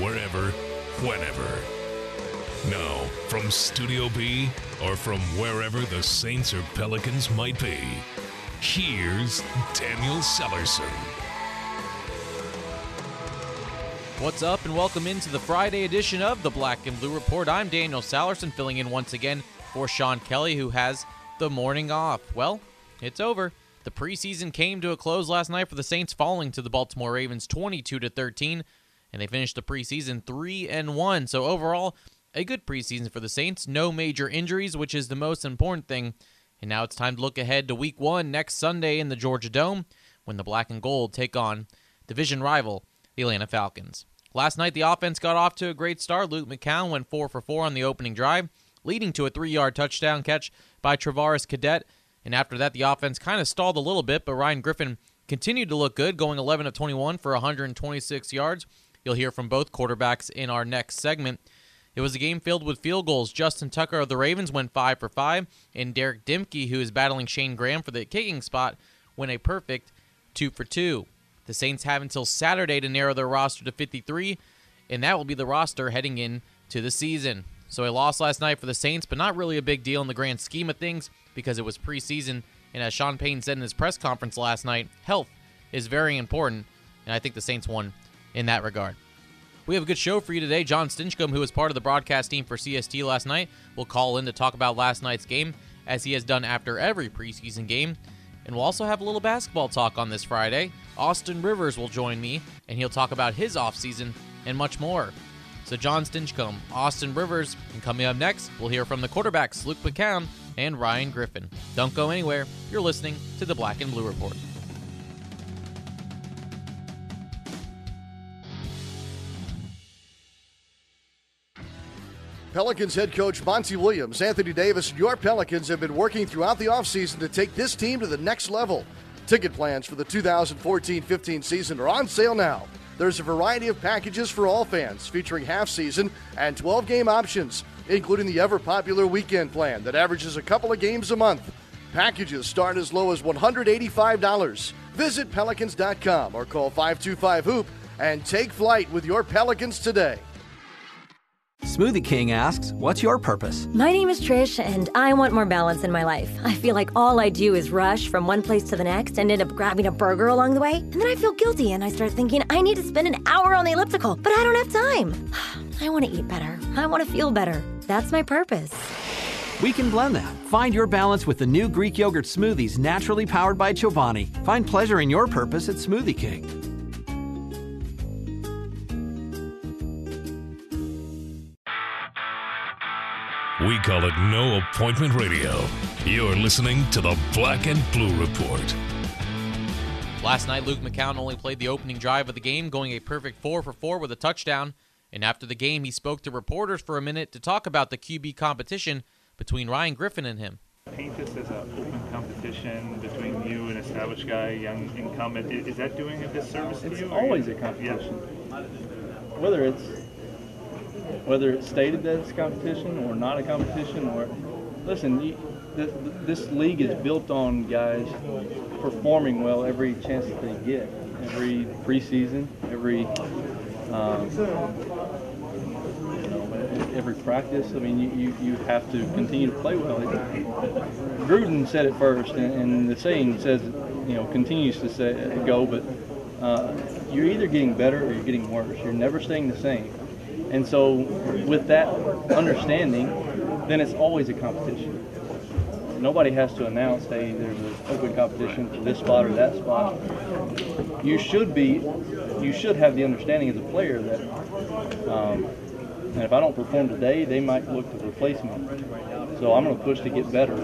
wherever, whenever. Now, from Studio B or from wherever the Saints or Pelicans might be, here's Daniel Sellerson. What's up, and welcome into the Friday edition of the Black and Blue Report. I'm Daniel Salerson, filling in once again for Sean Kelly, who has the morning off. Well, it's over. The preseason came to a close last night for the Saints, falling to the Baltimore Ravens 22 to 13, and they finished the preseason 3 and 1. So overall, a good preseason for the Saints. No major injuries, which is the most important thing. And now it's time to look ahead to Week One next Sunday in the Georgia Dome, when the Black and Gold take on division rival the Atlanta Falcons. Last night, the offense got off to a great start. Luke McCown went 4 for 4 on the opening drive, leading to a three yard touchdown catch by Travaris Cadet. And after that, the offense kind of stalled a little bit, but Ryan Griffin continued to look good, going 11 of 21 for 126 yards. You'll hear from both quarterbacks in our next segment. It was a game filled with field goals. Justin Tucker of the Ravens went 5 for 5, and Derek Dimke, who is battling Shane Graham for the kicking spot, went a perfect 2 for 2. The Saints have until Saturday to narrow their roster to 53, and that will be the roster heading in to the season. So a loss last night for the Saints, but not really a big deal in the grand scheme of things because it was preseason. And as Sean Payton said in his press conference last night, health is very important, and I think the Saints won in that regard. We have a good show for you today. John Stinchcomb, who was part of the broadcast team for CST last night, will call in to talk about last night's game, as he has done after every preseason game. And we'll also have a little basketball talk on this Friday. Austin Rivers will join me, and he'll talk about his offseason and much more. So, John Stinchcomb, Austin Rivers, and coming up next, we'll hear from the quarterbacks Luke McCown and Ryan Griffin. Don't go anywhere. You're listening to the Black and Blue Report. Pelicans head coach Monty Williams, Anthony Davis, and your Pelicans have been working throughout the offseason to take this team to the next level. Ticket plans for the 2014 15 season are on sale now. There's a variety of packages for all fans, featuring half season and 12 game options, including the ever popular weekend plan that averages a couple of games a month. Packages start as low as $185. Visit Pelicans.com or call 525 Hoop and take flight with your Pelicans today. Smoothie King asks, What's your purpose? My name is Trish, and I want more balance in my life. I feel like all I do is rush from one place to the next and end up grabbing a burger along the way. And then I feel guilty and I start thinking I need to spend an hour on the elliptical, but I don't have time. I want to eat better. I want to feel better. That's my purpose. We can blend that. Find your balance with the new Greek yogurt smoothies naturally powered by Chobani. Find pleasure in your purpose at Smoothie King. We call it no appointment radio. You're listening to the Black and Blue Report. Last night, Luke McCown only played the opening drive of the game, going a perfect 4 for 4 with a touchdown. And after the game, he spoke to reporters for a minute to talk about the QB competition between Ryan Griffin and him. Paint this as an open competition between you and established guy, young incumbent. Is, is that doing a disservice to it's you? always a competition. Whether it's whether it's stated that it's a competition or not a competition, or listen, you, th- th- this league is built on guys performing well every chance that they get. every preseason, every um, you know, every practice. I mean, you, you, you have to continue to play well. Gruden said it first, and, and the saying says, you know, continues to say go, but uh, you're either getting better or you're getting worse. You're never staying the same. And so, with that understanding, then it's always a competition. Nobody has to announce, hey, there's an open competition for this spot or that spot. You should be, you should have the understanding as a player that, um, and if I don't perform today, they might look to replace me. So I'm going to push to get better.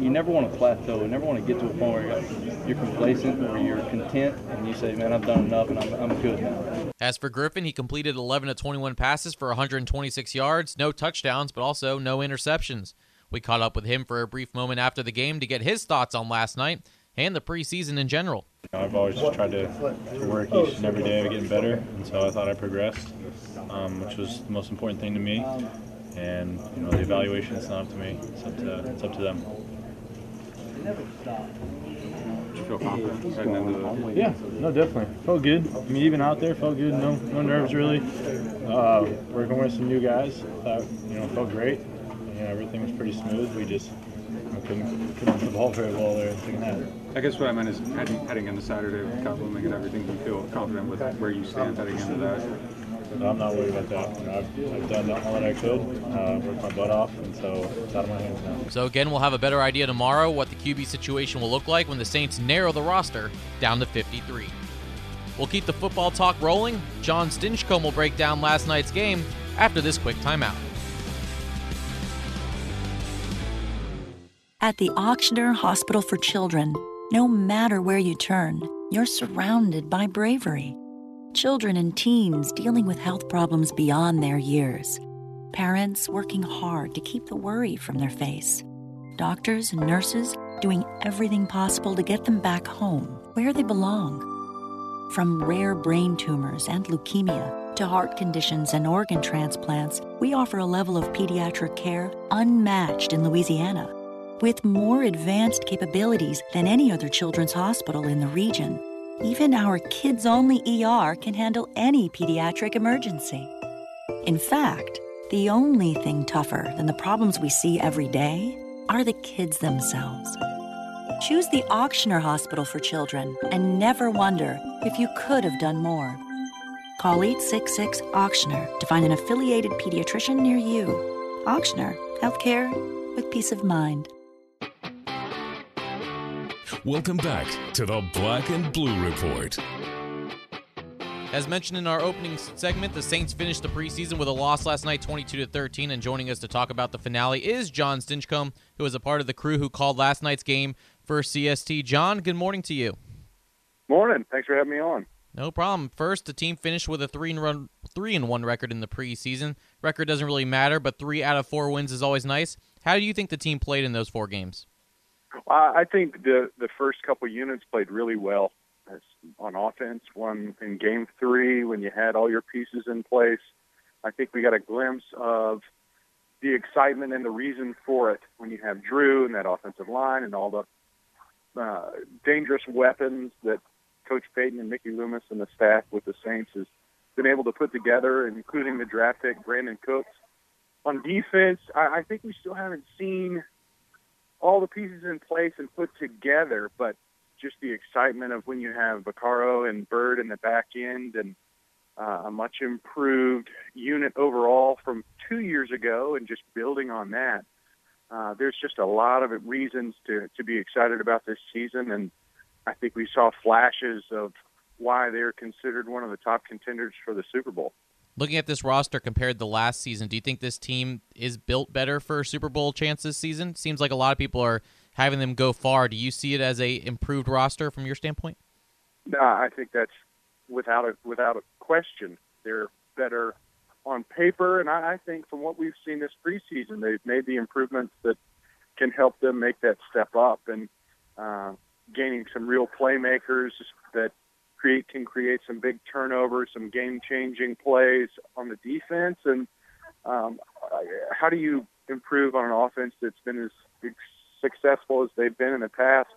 You never want to plateau. You never want to get to a point where you're complacent or you're content and you say, man, I've done enough and I'm, I'm good now. As for Griffin, he completed 11 of 21 passes for 126 yards, no touchdowns, but also no interceptions. We caught up with him for a brief moment after the game to get his thoughts on last night and the preseason in general. I've always just tried to, to work each and every day of getting better, and so I thought I progressed, um, which was the most important thing to me. And you know, the evaluation is not up to me; it's up to it's up to them. You feel confident heading into the Yeah, no, definitely. Felt good. I mean, even out there, felt good. No, no nerves really. Uh, working with some new guys, thought you know felt great. You know, everything was pretty smooth. We just you know, couldn't couldn't hit the ball very well there in the second half. I guess what I meant is heading, heading into Saturday with Cup Blooming and everything, do you feel confident with where you stand heading into that? No, I'm not worried about that. You know, I've, I've done all that I could, uh, worked my butt off, and so it's out of my hands now. So again, we'll have a better idea tomorrow what the QB situation will look like when the Saints narrow the roster down to 53. We'll keep the football talk rolling. John Stinchcomb will break down last night's game after this quick timeout. At the Ochsner Hospital for Children, no matter where you turn, you're surrounded by bravery. Children and teens dealing with health problems beyond their years. Parents working hard to keep the worry from their face. Doctors and nurses doing everything possible to get them back home, where they belong. From rare brain tumors and leukemia to heart conditions and organ transplants, we offer a level of pediatric care unmatched in Louisiana with more advanced capabilities than any other children's hospital in the region. Even our kids only ER can handle any pediatric emergency. In fact, the only thing tougher than the problems we see every day are the kids themselves. Choose the Ochsner Hospital for Children and never wonder if you could have done more. Call 866 Ochsner to find an affiliated pediatrician near you. Ochsner, healthcare with peace of mind. Welcome back to the Black and Blue Report. As mentioned in our opening segment, the Saints finished the preseason with a loss last night, 22 to 13. And joining us to talk about the finale is John Stinchcomb, who was a part of the crew who called last night's game for CST. John, good morning to you. Morning. Thanks for having me on. No problem. First, the team finished with a three and run, three and one record in the preseason. Record doesn't really matter, but three out of four wins is always nice. How do you think the team played in those four games? I think the the first couple units played really well on offense. One in game three when you had all your pieces in place. I think we got a glimpse of the excitement and the reason for it when you have Drew and that offensive line and all the uh, dangerous weapons that Coach Payton and Mickey Loomis and the staff with the Saints has been able to put together, including the draft pick Brandin Cooks. On defense, I, I think we still haven't seen all the pieces in place and put together, but just the excitement of when you have Vaccaro and Byrd in the back end and uh, a much improved unit overall from two years ago and just building on that. Uh, there's just a lot of reasons to, to be excited about this season, and I think we saw flashes of why they're considered one of the top contenders for the Super Bowl. Looking at this roster compared to last season, do you think this team is built better for Super Bowl chance this season? Seems like a lot of people are having them go far. Do you see it as a improved roster from your standpoint? No, I think that's without a without a question. They're better on paper, and I, I think from what we've seen this preseason, they've made the improvements that can help them make that step up and uh, gaining some real playmakers that create can create some big turnovers, some game-changing plays on the defense. And um, how do you improve on an offense that's been as successful as they've been in the past?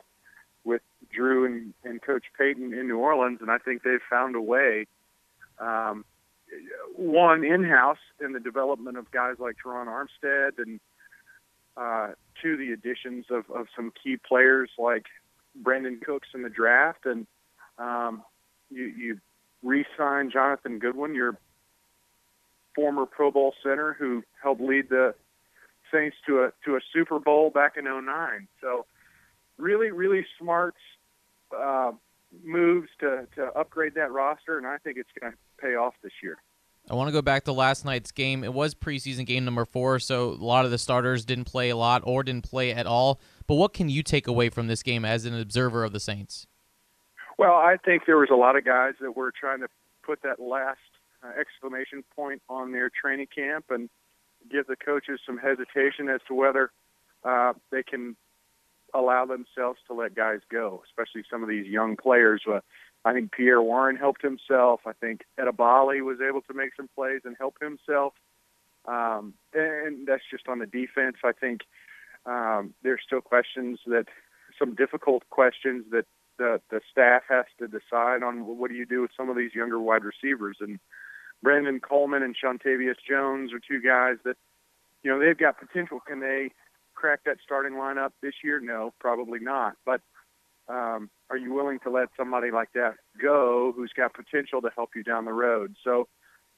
with Drew and, and Coach Payton in New Orleans, and I think they've found a way. Um, one in house in the development of guys like Terron Armstead, and uh, two the additions of, of some key players like Brandin Cooks in the draft, and um, you, you re-sign Jonathan Goodwin, your former Pro Bowl center who helped lead the Saints to a to a Super Bowl back in 09. So really, really smart uh, moves to, to upgrade that roster, and I think it's going to pay off this year. I want to go back to last night's game. It was preseason game number four, so a lot of the starters didn't play a lot or didn't play at all. But what can you take away from this game as an observer of the Saints? Well, I think there was a lot of guys that were trying to put that last uh, exclamation point on their training camp and give the coaches some hesitation as to whether uh, they can allow themselves to let guys go, especially some of these young players. Uh, I think Pierre Warren helped himself. I think Edebali was able to make some plays and help himself. Um, and that's just on the defense. I think um, there's still questions that some difficult questions that the the staff has to decide on. What do you do with some of these younger wide receivers? And Brandon Coleman and Seantavius Jones are two guys that you know they've got potential. Can they crack that starting lineup this year? No, probably not. But um, are you willing to let somebody like that go who's got potential to help you down the road? So,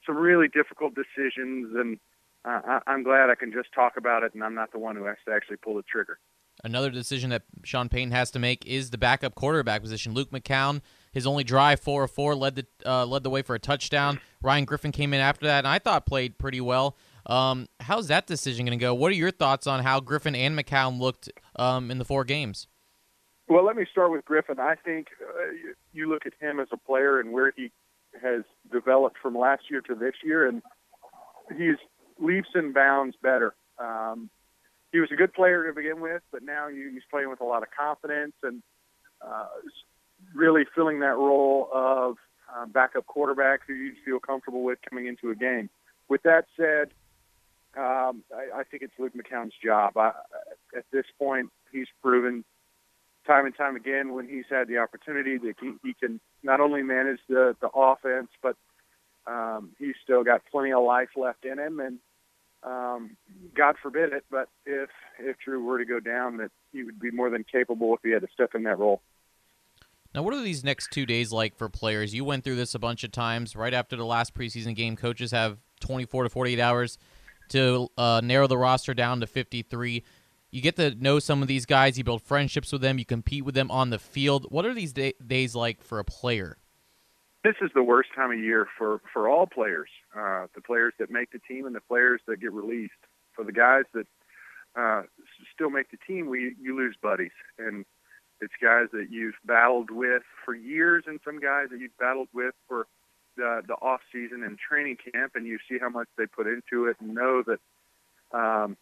some really difficult decisions, and uh, I'm glad I can just talk about it, and I'm not the one who has to actually pull the trigger. Another decision that Sean Payton has to make is the backup quarterback position. Luke McCown, his only drive, four of four, led the uh, led the way for a touchdown. Ryan Griffin came in after that, and I thought played pretty well. Um, how's that decision going to go? What are your thoughts on how Griffin and McCown looked um, in the four games? Well, let me start with Griffin. I think uh, you, you look at him as a player and where he has developed from last year to this year, and he's leaps and bounds better. Um, he was a good player to begin with, but now he's playing with a lot of confidence and uh, really filling that role of uh, backup quarterback who you feel comfortable with coming into a game. With that said, um, I, I think it's Luke McCown's job. I, at this point, he's proven time and time again when he's had the opportunity that he, he can not only manage the, the offense, but um, he's still got plenty of life left in him. And um, God forbid it, but if if Drew were to go down, that he would be more than capable if he had to step in that role. Now, what are these next two days like for players? You went through this a bunch of times. Right after the last preseason game, coaches have 24 to 48 hours to uh, narrow the roster down to 53. You get to know some of these guys. You build friendships with them. You compete with them on the field. What are these day- days like for a player? This is the worst time of year for for all players. Uh, the players that make the team and the players that get released. For the guys that uh, still make the team, we you lose buddies, and it's guys that you've battled with for years, and some guys that you've battled with for the the off season and training camp, and you see how much they put into it, and know that um,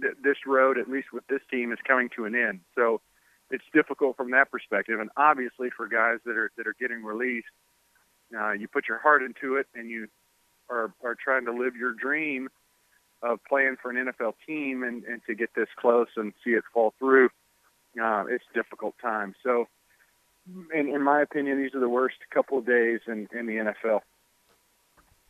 th- this road, at least with this team, is coming to an end. So it's difficult from that perspective, and obviously for guys that are that are getting released, uh, you put your heart into it, and you are are trying to live your dream of playing for an NFL team, and and to get this close and see it fall through. Uh, it's a difficult time. So in, in my opinion, these are the worst couple of days in, in the NFL.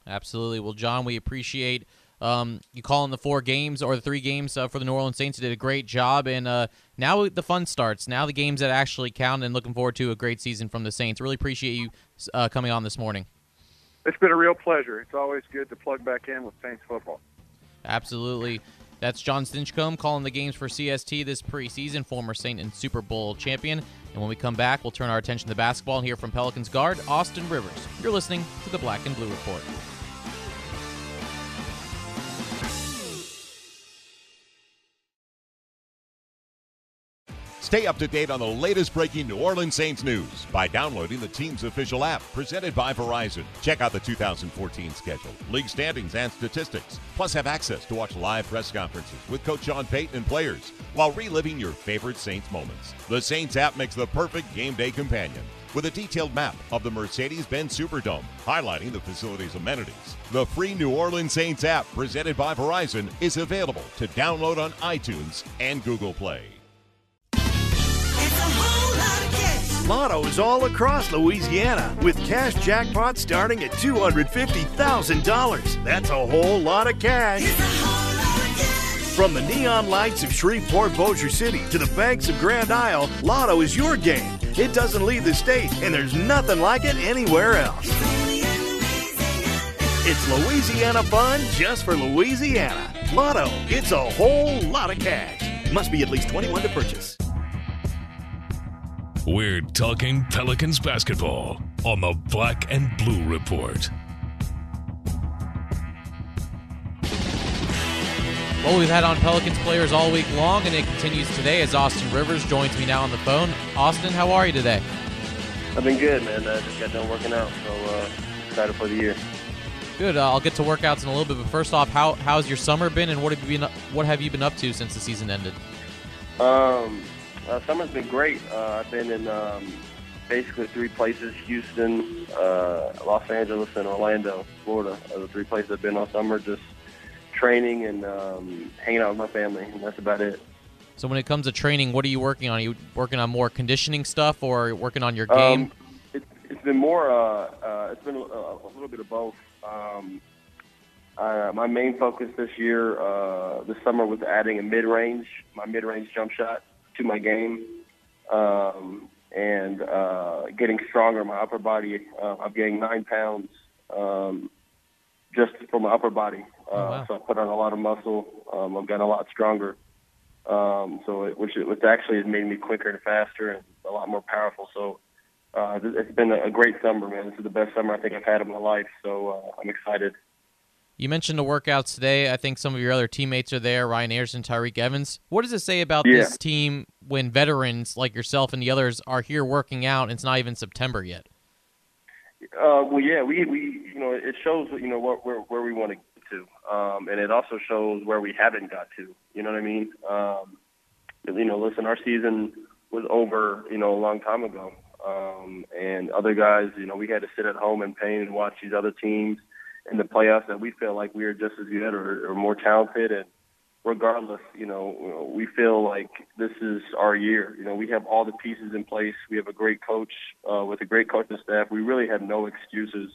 Absolutely. Well, John, we appreciate um, you calling the four games or the three games uh, for the New Orleans Saints. You did a great job, and uh, now the fun starts. Now the games that actually count, and looking forward to a great season from the Saints. Really appreciate you uh, coming on this morning. It's been a real pleasure. It's always good to plug back in with Saints football. Absolutely. That's John Stinchcomb calling the games for CST this preseason, former Saint and Super Bowl champion. And when we come back, we'll turn our attention to basketball and hear from Pelicans guard Austin Rivers. You're listening to the Black and Blue Report. Stay up to date on the latest breaking New Orleans Saints news by downloading the team's official app presented by Verizon. Check out the 2014 schedule, league standings, and statistics. Plus, have access to watch live press conferences with Coach Sean Payton and players while reliving your favorite Saints moments. The Saints app makes the perfect game day companion with a detailed map of the Mercedes Benz Superdome, highlighting the facility's amenities. The free New Orleans Saints app presented by Verizon is available to download on iTunes and Google Play. Lotto is all across Louisiana with cash jackpots starting at $250,000. That's a whole lot of cash. From the neon lights of Shreveport, Bossier City to the banks of Grand Isle, Lotto is your game. It doesn't leave the state, and there's nothing like it anywhere else. It's Louisiana fun just for Louisiana. Lotto, it's a whole lot of cash. Must be at least 21 to purchase. We're talking Pelicans basketball on the Black and Blue Report. Well, we've had on Pelicans players all week long, and it continues today as Austin Rivers joins me now on the phone. Austin, how are you today? I've been good, man. I just got done working out, so uh, excited for the year. Good. Uh, I'll get to workouts in a little bit, but first off, how how's your summer been, and what have you been what have you been up to since the season ended? Um, uh, summer's been great. Uh, I've been in um, basically three places: Houston, uh, Los Angeles, and Orlando, Florida. Are the three places I've been all summer, just training and um, hanging out with my family, and that's about it. So when it comes to training, what are you working on? Are you working on more conditioning stuff, or working on your game? Um, it, it's been more. Uh, uh, it's been a, a little bit of both. Um, uh, my main focus this year, uh, this summer, was adding a mid-range, my mid-range jump shot to my game, um, and uh, getting stronger my upper body. Uh, I'm getting nine pounds um, just from my upper body. Uh, Oh, wow. So I put on a lot of muscle. Um, I've gotten a lot stronger. Um, so it, which, which actually has made me quicker and faster and a lot more powerful. So uh, it's been a a great summer, man. This is the best summer I think I've had in my life. So uh, I'm excited. You mentioned the workouts today. I think some of your other teammates are there, Ryan Anderson, Tyreke Evans. What does it say about Yeah. this team when veterans like yourself and the others are here working out and it's not even September yet? Uh, well, yeah, we, we you know it shows you know what where where we want to get to, um, and it also shows where we haven't got to. You know what I mean? Um, you know, listen, our season was over you know a long time ago, um, and other guys, you know, we had to sit at home in pain and watch these other teams in the playoffs that we feel like we are just as good or, or more talented and regardless, you know, we feel like this is our year. You know, we have all the pieces in place. We have a great coach uh, with a great coaching staff. We really have no excuses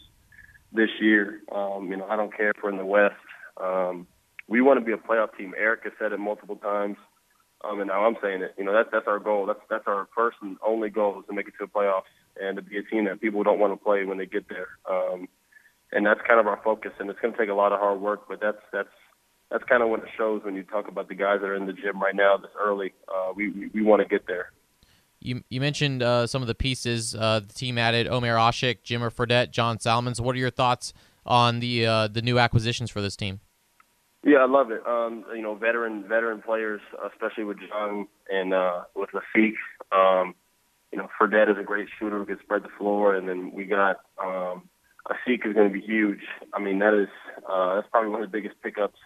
this year. Um, you know, I don't care if we're in the West. Um, we want to be a playoff team. Eric has said it multiple times, um, and now I'm saying it. You know, that's that's our goal. That's that's our first and only goal is to make it to the playoffs and to be a team that people don't want to play when they get there. Um, and that's kind of our focus. And it's going to take a lot of hard work, but that's that's that's kind of what it shows when you talk about the guys that are in the gym right now this early. Uh, we we, we want to get there. You you mentioned uh, some of the pieces. Uh, the team added Omer Asik, Jimmer Fredette, John Salmons. What are your thoughts on the uh, the new acquisitions for this team? Yeah, I love it. Um, you know, veteran veteran players, especially with John and uh, with Lafiq. Um, you know, Fredette is a great shooter who can spread the floor, and then we got um, Asik is going to be huge. I mean, that is uh, that's probably one of the biggest pickups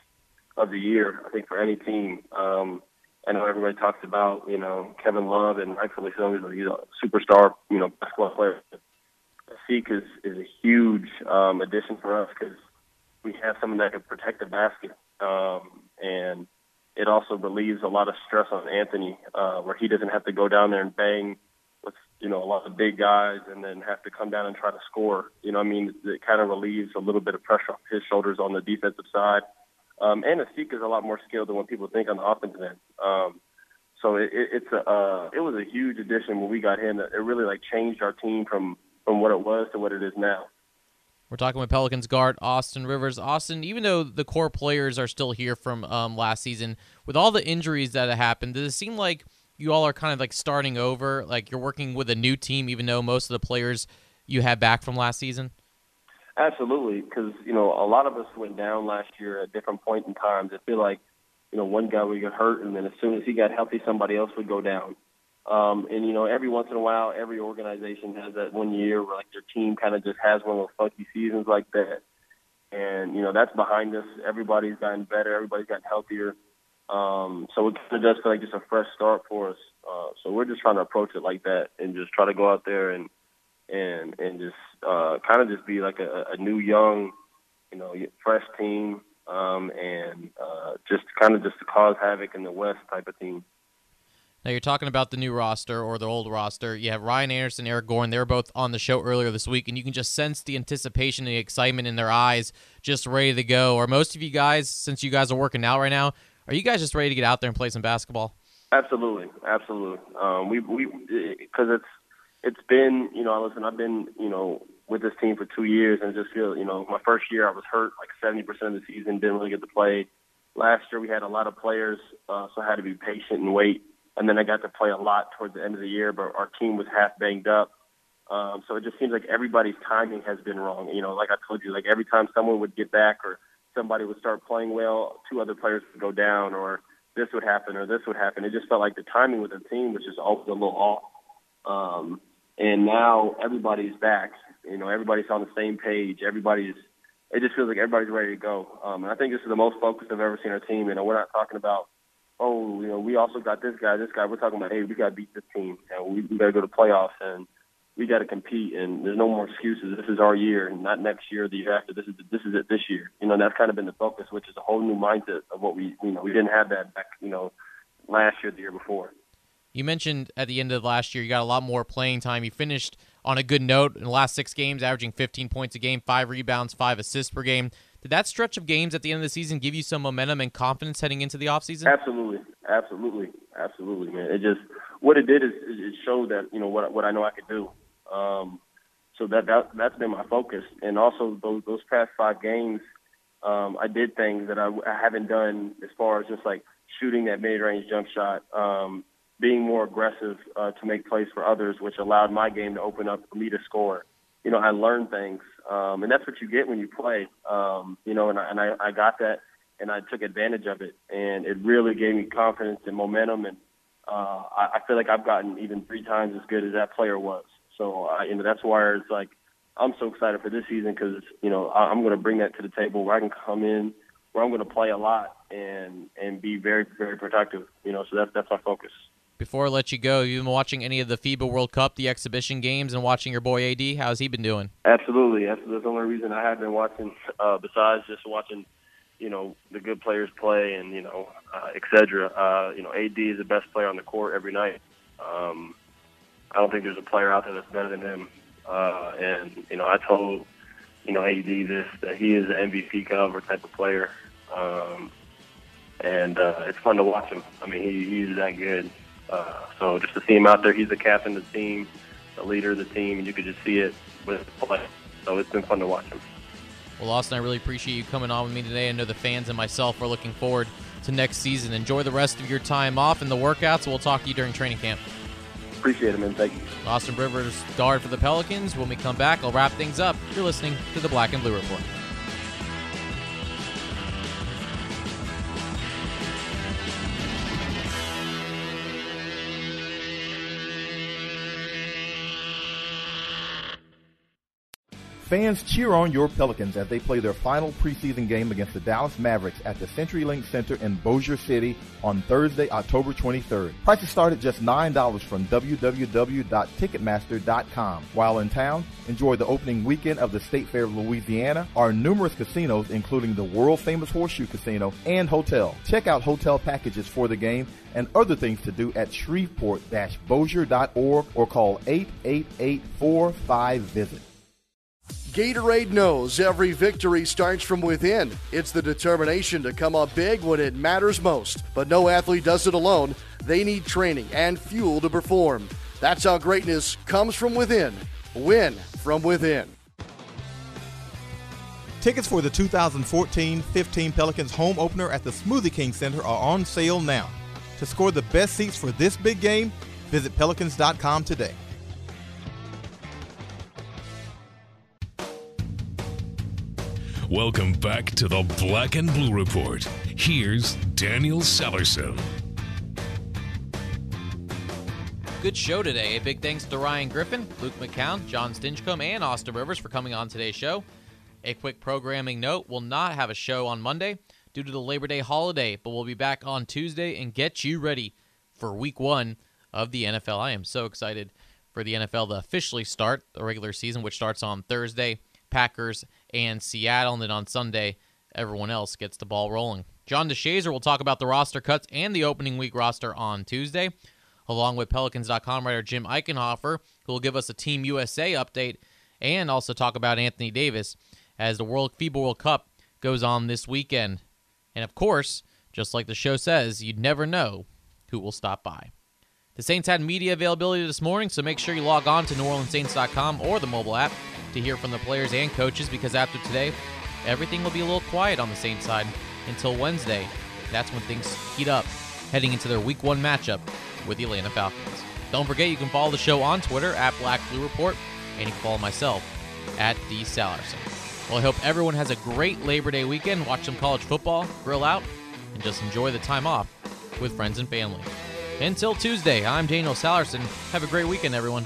of the year, I think, for any team. Um, I know everybody talks about you know Kevin Love, and rightfully so, he's a, he's a superstar, you know, basketball player. Asik is is a huge um, addition for us because we have someone that can protect the basket, um, and it also relieves a lot of stress on Anthony, uh, where he doesn't have to go down there and bang with you know a lot of big guys and then have to come down and try to score. You know, I mean, it kind of relieves a little bit of pressure off his shoulders on the defensive side. Um, and Asik is a lot more skilled than what people think on the offensive end. Um, so it, it, it's a uh, it was a huge addition when we got him. It really like changed our team from from what it was to what it is now. We're talking with Pelicans guard Austin Rivers. Austin, even though the core players are still here from um, last season, with all the injuries that have happened, does it seem like you all are kind of like starting over? Like you're working with a new team, even though most of the players you had back from last season? Absolutely, because you know a lot of us went down last year at different points in times. I feel like you know one guy would get hurt, and then as soon as he got healthy, somebody else would go down. Um, and you know every once in a while, every organization has that one year where like their team kind of just has one of those funky seasons like that. And you know that's behind us. Everybody's gotten better. Everybody's gotten healthier. Um, so it kind of does feel like just a fresh start for us. Uh, so we're just trying to approach it like that and just try to go out there and and and just uh, kind of just be like a, a new young, you know, fresh team, um, and uh, just kind of just to cause havoc in the West type of team. Now you're talking about the new roster or the old roster. You have Ryan Anderson, Eric Gordon. They were both on the show earlier this week, and you can just sense the anticipation and the excitement in their eyes, just ready to go. Are most of you guys, since you guys are working out right now, are you guys just ready to get out there and play some basketball? Absolutely, absolutely. Um, we we because it's it's been you know listen I've been you know with this team for two years and just feel you know my first year I was hurt like seventy percent of the season didn't really get to play. Last year we had a lot of players, uh, so I had to be patient and wait and then I got to play a lot towards the end of the year, but our team was half banged up. Um, so it just seems like everybody's timing has been wrong. You know, like I told you, like every time someone would get back or somebody would start playing well, two other players would go down, or this would happen, or this would happen. It just felt like the timing with the team was just always a little off. Um, and now everybody's back. You know, everybody's on the same page. Everybody's. It just feels like everybody's ready to go. Um, and I think this is the most focused I've ever seen our team. And we're not talking about oh, you know, we also got this guy, this guy. We're talking about, hey, we got to beat this team, and we, we got to go to playoffs, and we got to compete, and there's no more excuses. This is our year, and not next year, the year after. This is this is it this year. You know, and that's kind of been the focus, which is a whole new mindset of what we, you know, we didn't have that back, you know, last year, the year before. You mentioned at the end of last year, you got a lot more playing time. You finished on a good note in the last six games, averaging 15 points a game, five rebounds, five assists per game. Did that stretch of games at the end of the season give you some momentum and confidence heading into the offseason? Absolutely, absolutely, absolutely, man. It just what it did is it showed that you know what what I know I could do. Um, so that that that's been my focus, and also those those past five games, um, I did things that I, I haven't done as far as just like shooting that mid range jump shot, um, being more aggressive uh, to make plays for others, which allowed my game to open up for me to score. You know, I learned things um, and that's what you get when you play. Um, you know, and I, and I, I got that, and I took advantage of it, and it really gave me confidence and momentum. And uh, I, I feel like I've gotten even three times as good as that player was. So, uh, you know, that's why it's like I'm so excited for this season because you know I, I'm going to bring that to the table where I can come in, where I'm going to play a lot and and be very very productive. You know, so that's that's my focus. Before I let you go, you been watching any of the FIBA World Cup, the exhibition games, and watching your boy AD? How's he been doing? Absolutely. That's, that's the only reason I have been watching, uh, besides just watching, you know, the good players play and, you know, uh, et cetera. Uh, you know, AD is the best player on the court every night. Um, I don't think there's a player out there that's better than him. Uh, and, you know, I told, you know, AD this, that he is an MVP caliber type of player. Um, and uh, it's fun to watch him. I mean, he, he's that good. Uh, so just to see him out there, he's the captain of the team, the leader of the team, and you could just see it with play. So it's been fun to watch him. Well, Austin, I really appreciate you coming on with me today. I know the fans and myself are looking forward to next season. Enjoy the rest of your time off and the workouts. We'll talk to you during training camp. Appreciate it, man. Thank you. Austin Rivers, guard for the Pelicans. When we come back, I'll wrap things up. You're listening to the Black and Blue Report. Fans cheer on your Pelicans as they play their final preseason game against the Dallas Mavericks at the CenturyLink Center in Bossier City on Thursday, October 23rd. Prices start at just $9 from www.ticketmaster.com. While in town, enjoy the opening weekend of the State Fair of Louisiana, our numerous casinos including the world famous Horseshoe Casino and Hotel. Check out hotel packages for the game and other things to do at shreveport-bossier.org or call 888-45-VISIT. Gatorade knows every victory starts from within. It's the determination to come up big when it matters most. But no athlete does it alone. They need training and fuel to perform. That's how greatness comes from within. Win from within. Tickets for the 2014 15 Pelicans home opener at the Smoothie King Center are on sale now. To score the best seats for this big game, visit Pelicans.com today. Welcome back to the Black and Blue Report. Here's Daniel Sellerson. Good show today. A big thanks to Ryan Griffin, Luke McCown, John Stinchcomb, and Austin Rivers for coming on today's show. A quick programming note we'll not have a show on Monday due to the Labor Day holiday, but we'll be back on Tuesday and get you ready for week one of the NFL. I am so excited for the NFL to officially start the regular season, which starts on Thursday. Packers and Seattle. And then on Sunday, everyone else gets the ball rolling. John DeShazier will talk about the roster cuts and the opening week roster on Tuesday. along with Pelicans.com writer Jim Eichenhofer, who will give us a Team USA update and also talk about Anthony Davis as the World FIBA World Cup goes on this weekend. And of course, just like the show says, you'd never know who will stop by. The Saints had media availability this morning, so make sure you log on to NewOrleansSaints.com or the mobile app to hear from the players and coaches because after today, everything will be a little quiet on the Saints side until Wednesday. That's when things heat up, heading into their Week 1 matchup with the Atlanta Falcons. Don't forget you can follow the show on Twitter at Black Blue Report, and you can follow myself at D Salerson. Well, I hope everyone has a great Labor Day weekend. Watch some college football, grill out, and just enjoy the time off with friends and family. Until Tuesday, I'm Daniel Salerson. Have a great weekend, everyone.